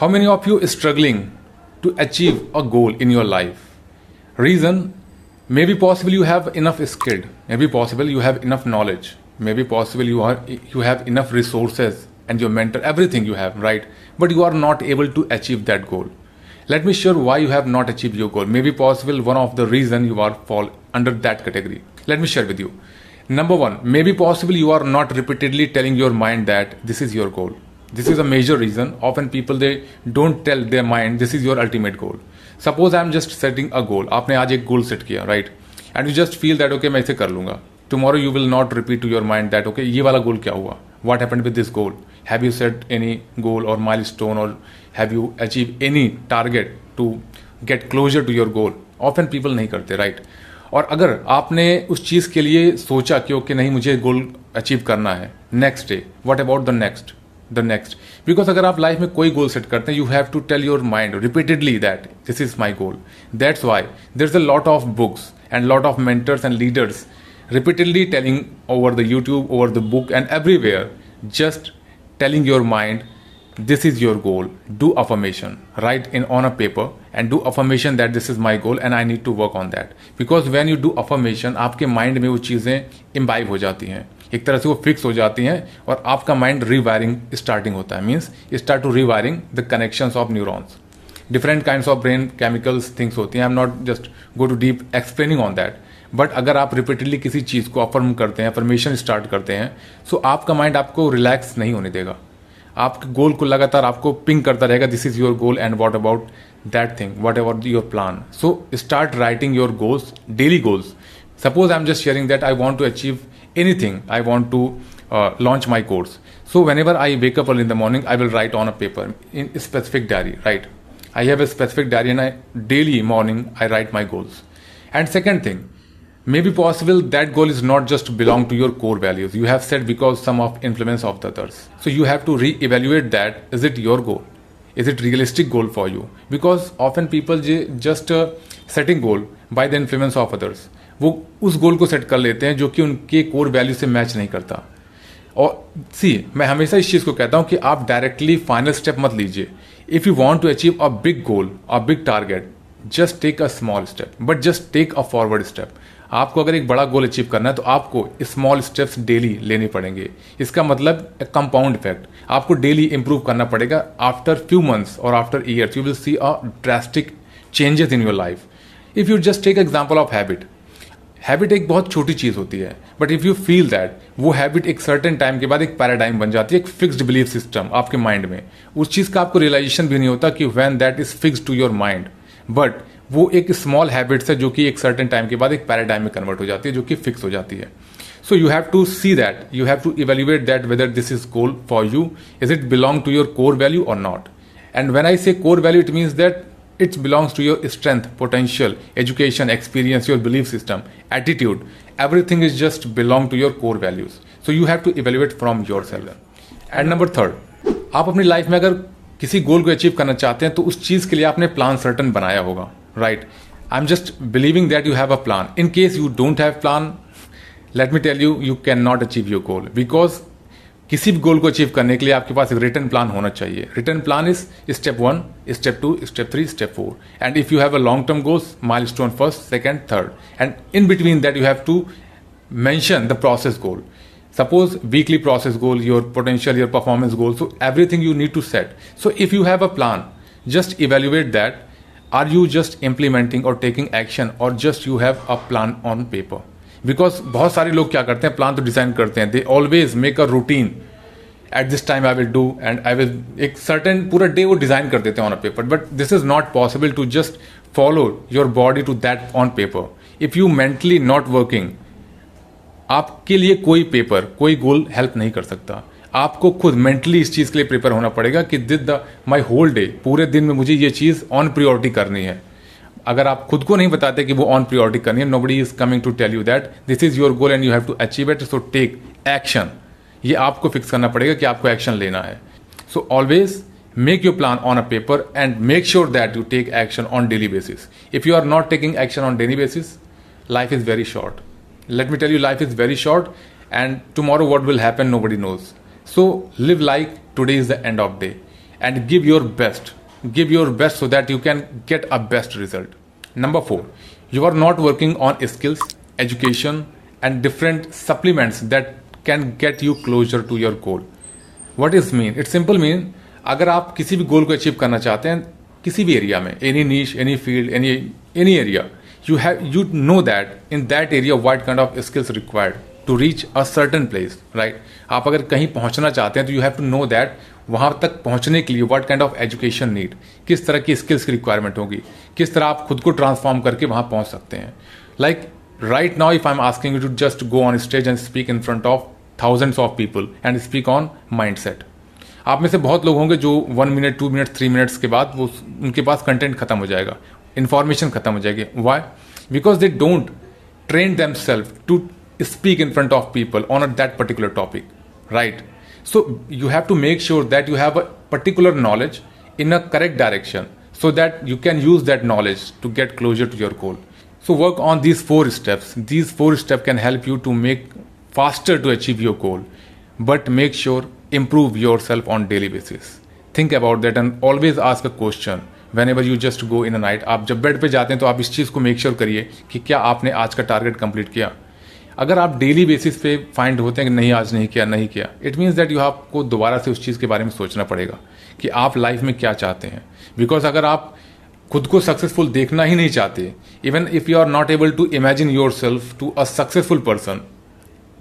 How many of you struggling to achieve a goal in your life? Reason maybe possible you have enough skill, maybe possible you have enough knowledge, maybe possible you are you have enough resources and your mentor, everything you have, right? But you are not able to achieve that goal. Let me share why you have not achieved your goal. Maybe possible one of the reason you are fall under that category. Let me share with you. Number one, maybe possible you are not repeatedly telling your mind that this is your goal this is a major reason often people they don't tell their mind this is your ultimate goal suppose i'm just setting a goal आपने आज एक goal set किया right and you just feel that okay मैं इसे कर लूँगा tomorrow you will not repeat to your mind that okay ये वाला goal क्या हुआ what happened with this goal have you set any goal or milestone or have you achieved any target to get closer to your goal often people नहीं करते right और अगर आपने उस चीज़ के लिए सोचा कि ओके नहीं मुझे गोल अचीव करना है next day what about the next the next because अगर आप लाइफ में कोई गोल सेट करते हैं you have to tell your mind repeatedly that this is my goal that's why there is a lot of books and lot of mentors and leaders repeatedly telling over the YouTube, over the book, and everywhere, just telling your mind, this is your goal. Do affirmation. Write in on a paper and do affirmation that this is my goal and I need to work on that. Because when you do affirmation, आपके mind में वो चीज़ें imbibe हो जाती हैं एक तरह से वो फिक्स हो जाती हैं और आपका माइंड रीवायरिंग स्टार्टिंग होता है means start to rewiring the connection of neurons different kind of brain chemicals things होती हैं I am not just go to deep explaining on that but अगर आप रिपीटेडली किसी चीज़ को अफर्म करते हैं अफर्मेशन स्टार्ट करते हैं सो so आपका माइंड आपको रिलैक्स नहीं होने देगा आपके गोल को लगातार आपको पिंक करता रहेगा this is your goal and what about that thing what about your plan so start writing your goals daily goals suppose I am just sharing that I want to achieve anything I want to launch my course so whenever I wake up in the morning I will write on a paper in specific diary right I have a specific diary and I daily morning I write my goals and second thing maybe possible that goal is not just belong to your core values. You have said because some of influence of the others. So you have to re-evaluate that. Is it your goal? Is it realistic goal for you? Because often people just uh, setting goal by the influence of others वो उस गोल को set कर लेते हैं जो कि उनके core value से मैच नहीं करता और सी मैं हमेशा इस चीज़ को कहता हूँ कि आप डायरेक्टली फाइनल स्टेप मत लीजिए if you want to achieve a big goal a big target just take a small step but just take a forward step आपको अगर एक बड़ा गोल अचीव करना है तो आपको स्मॉल स्टेप्स डेली लेने पड़ेंगे। इसका मतलब कंपाउंड इफ़ेक्ट आपको डेली इंप्रूव करना पड़ेगा आफ्टर फ्यू मंथ्स और after years you will see a drastic changes in your life if you just take example of habit habit एक बहुत छोटी चीज़ होती है but if you feel that वो हैबिट एक सर्टेन टाइम के बाद एक पैराडाइम बन जाती है, एक फिक्स्ड बिलीफ सिस्टम आपके माइंड में। उस चीज़ का आपको रियलाइजेशन भी नहीं होता कि when that is fix to your mind but वो एक स्मॉल हैबिट्स है जो कि एक सर्टेन टाइम के बाद एक पैराडाइम में कन्वर्ट हो जाती है, जो कि फिक्स हो जाती है। So you have to see that you have to evaluate that whether this is goal for you is it belong to your core value or not and when I say core value it means that it belongs to your strength, potential, education, experience, your belief system, attitude. Everything is just belong to your core values. So you have to evaluate from yourself. And number third, आप अपनी life में अगर किसी गोल को achieve करना चाहते हैं तो उस चीज़ के लिए आपने प्लान सर्टन बनाया होगा। right I am just believing that you have a plan in case you don't have plan let me tell you you can not achieve your goal because किसी भी गोल को अचीव करने के लिए आपके पास एक रिटर्न प्लान होना चाहिए return plan is step one step two step three step four and if you have a long term goals milestone first second third and in between that you have to mention the process goal suppose weekly process goal your potential your performance goal so everything you need to set so if you have a plan just evaluate that Are you just implementing or taking action or just you have a plan on paper? Because बहुत सारे लोग क्या करते हैं plan तो design करते हैं। They always make a routine at this time I will do and I will एक सर्टन पूरा डे वो डिज़ाइन कर देते हैं on a paper but this is not possible to just follow your body to that on paper if you mentally not working आपके लिए कोई paper कोई गोल हेल्प नहीं कर सकता। आपको खुद मेंटली इस चीज़ के लिए प्रिपेयर होना पड़ेगा कि this the my whole day पूरे दिन में मुझे ये चीज़ ऑन प्रियोरिटी करनी है। अगर आप खुद को नहीं बताते कि वो ऑन प्रियोरिटी करनी है nobody is coming to tell you that this is your goal and you have to achieve it so take action ये आपको फिक्स करना पड़ेगा कि आपको एक्शन लेना है। So always make your plan on a paper and make sure that you take action on daily basis if you are not taking action on daily basis life is very short let me tell you, life is very short and tomorrow what will happen, nobody knows so live like today is the end of day and give your best. Give your best so that you can get a best result. Number four, you are not working on skills, education, and different supplements that can get you closer to your goal. What is mean? It simple mean अगर आप किसी भी goal को achieve करना चाहते हैं किसी भी एरिया में any niche any field any any area you have you know that in that area what kind of skills required to reach a certain place right आप अगर कहीं पहुँचना चाहते हैं तो you have to know that वहाँ तक पहुँचने के लिए what kind of education need किस तरह की स्किल्स की रिक्वायरमेंट होगी, किस तरह आप खुद को ट्रांसफॉर्म करके वहाँ पहुँच सकते हैं। Like right now if I am asking you to just go on stage and speak in front of thousands of people and speak on mind set आप में से बहुत लोग होंगे जो one minute two minute three minutes के बाद वो उनके पास कंटेंट खत्म हो जाएगा इंफॉर्मेशन खत्म हो जाएगी। Why because they don't train self to speak in front of people on that particular topic right so you have to make sure that you have a particular knowledge in a correct direction so that you can use that knowledge to get closer to your goal so work on these four steps these four steps can help you to make faster to achieve your goal but make sure improve yourself on daily basis think about that and always ask a question whenever you just go in a night आप जब bed पे जाते हैं तो आप इस चीज़ को मेक श्योर sure करिए कि क्या आपने आज का टारगेट कंप्लीट किया अगर आप डेली बेसिस पे फाइंड होते हैं कि नहीं, आज नहीं किया नहीं किया इट मीन्स दैट यू आपको दोबारा से उस चीज़ के बारे में सोचना पड़ेगा कि आप लाइफ में क्या चाहते हैं। बिकॉज़ अगर आप खुद को सक्सेसफुल देखना ही नहीं चाहते even if you are not able to imagine yourself to a successful person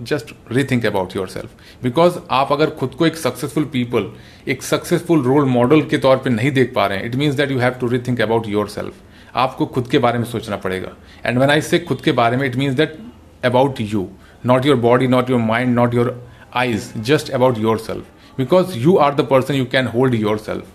just rethink about yourself because आप अगर खुद को एक सक्सेसफुल पीपल एक सक्सेसफुल रोल मॉडल के तौर पर नहीं देख पा रहे हैं it means that you have to rethink about yourself आपको खुद के बारे में सोचना पड़ेगा। एंड वेन आई से खुद के बारे में it means that about you, not your body, not your mind, not your eyes, just about yourself. Because you are the person you can hold yourself.